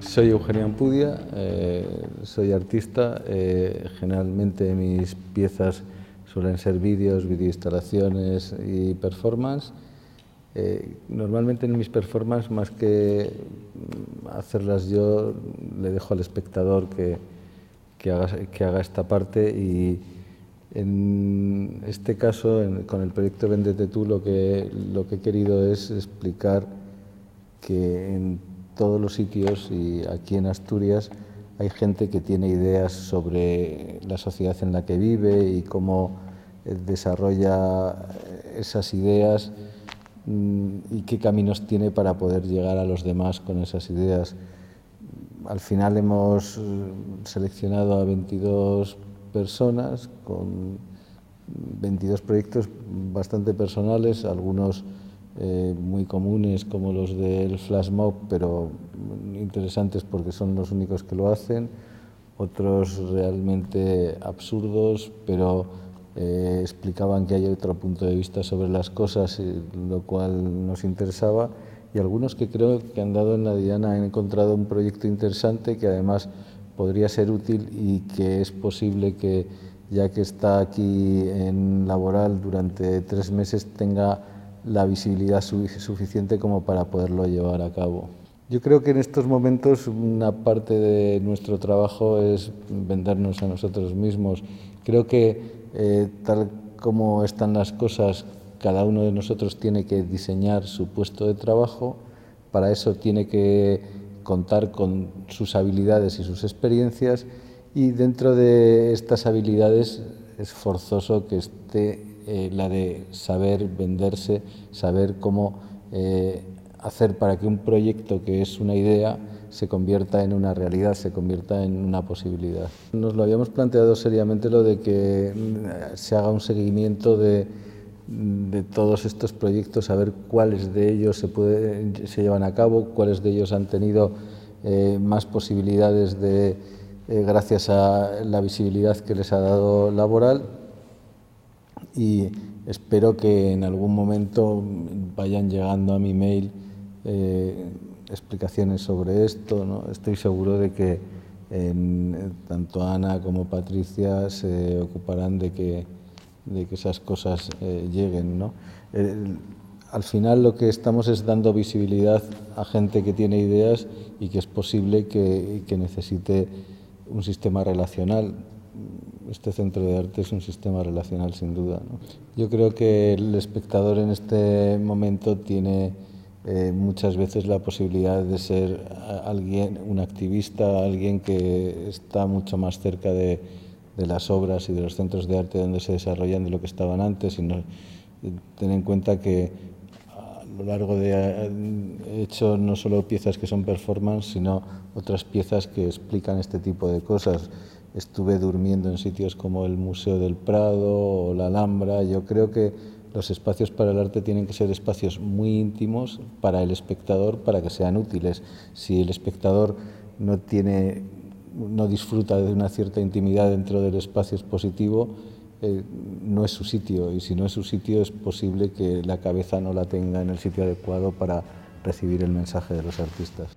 Soy Eugenia Ampudia, eh, soy artista. Eh, generalmente mis piezas suelen ser vídeos, videoinstalaciones y performance. Eh, normalmente en mis performances, más que hacerlas yo, le dejo al espectador que, que, haga, esta parte y en este caso, con el proyecto Vendete tú, lo que, lo que he querido es explicar que en todos los sitios y aquí en Asturias hay gente que tiene ideas sobre la sociedad en la que vive y cómo eh, desarrolla esas ideas mm, y qué caminos tiene para poder llegar a los demás con esas ideas. Al final hemos eh, seleccionado a 22 personas con 22 proyectos bastante personales, algunos eh, muy comunes como los del flash mob, pero interesantes porque son los únicos que lo hacen, otros realmente absurdos, pero eh, explicaban que hay otro punto de vista sobre las cosas, lo cual nos interesaba, y algunos que creo que han dado en la Diana han encontrado un proyecto interesante que además podría ser útil y que es posible que, ya que está aquí en laboral durante tres meses, tenga la visibilidad suficiente como para poderlo llevar a cabo. Yo creo que en estos momentos una parte de nuestro trabajo es vendernos a nosotros mismos. Creo que eh, tal como están las cosas, cada uno de nosotros tiene que diseñar su puesto de trabajo, para eso tiene que contar con sus habilidades y sus experiencias y dentro de estas habilidades es forzoso que esté eh, la de saber venderse, saber cómo eh, hacer para que un proyecto que es una idea se convierta en una realidad, se convierta en una posibilidad. Nos lo habíamos planteado seriamente lo de que mm, se haga un seguimiento de, de todos estos proyectos, saber cuáles de ellos se, se llevan a cabo, cuáles de ellos han tenido eh, más posibilidades de, gracias a la visibilidad que les ha dado laboral y espero que en algún momento vayan llegando a mi mail eh, explicaciones sobre esto. ¿no? Estoy seguro de que tanto Ana como Patricia se ocuparán de que, de que esas cosas eh, lleguen. ¿no? al final lo que estamos es dando visibilidad a gente que tiene ideas y que es posible que, que necesite un sistema relacional este centro de arte es un sistema relacional sin duda. Yo creo que el espectador en este momento tiene eh, muchas veces la posibilidad de ser alguien, un activista, alguien que está mucho más cerca de, de, las obras y de los centros de arte donde se desarrollan de lo que estaban antes y no, ten en cuenta que a lo largo de he hecho no solo piezas que son performance, sino otras piezas que explican este tipo de cosas estuve durmiendo en sitios como el Museo del Prado o la Alhambra. Yo creo que los espacios para el arte tienen que ser espacios muy íntimos para el espectador para que sean útiles. Si el espectador no tiene no disfruta de una cierta intimidad dentro del espacio expositivo, eh, no es su sitio y si no es su sitio es posible que la cabeza no la tenga en el sitio adecuado para recibir el mensaje de los artistas.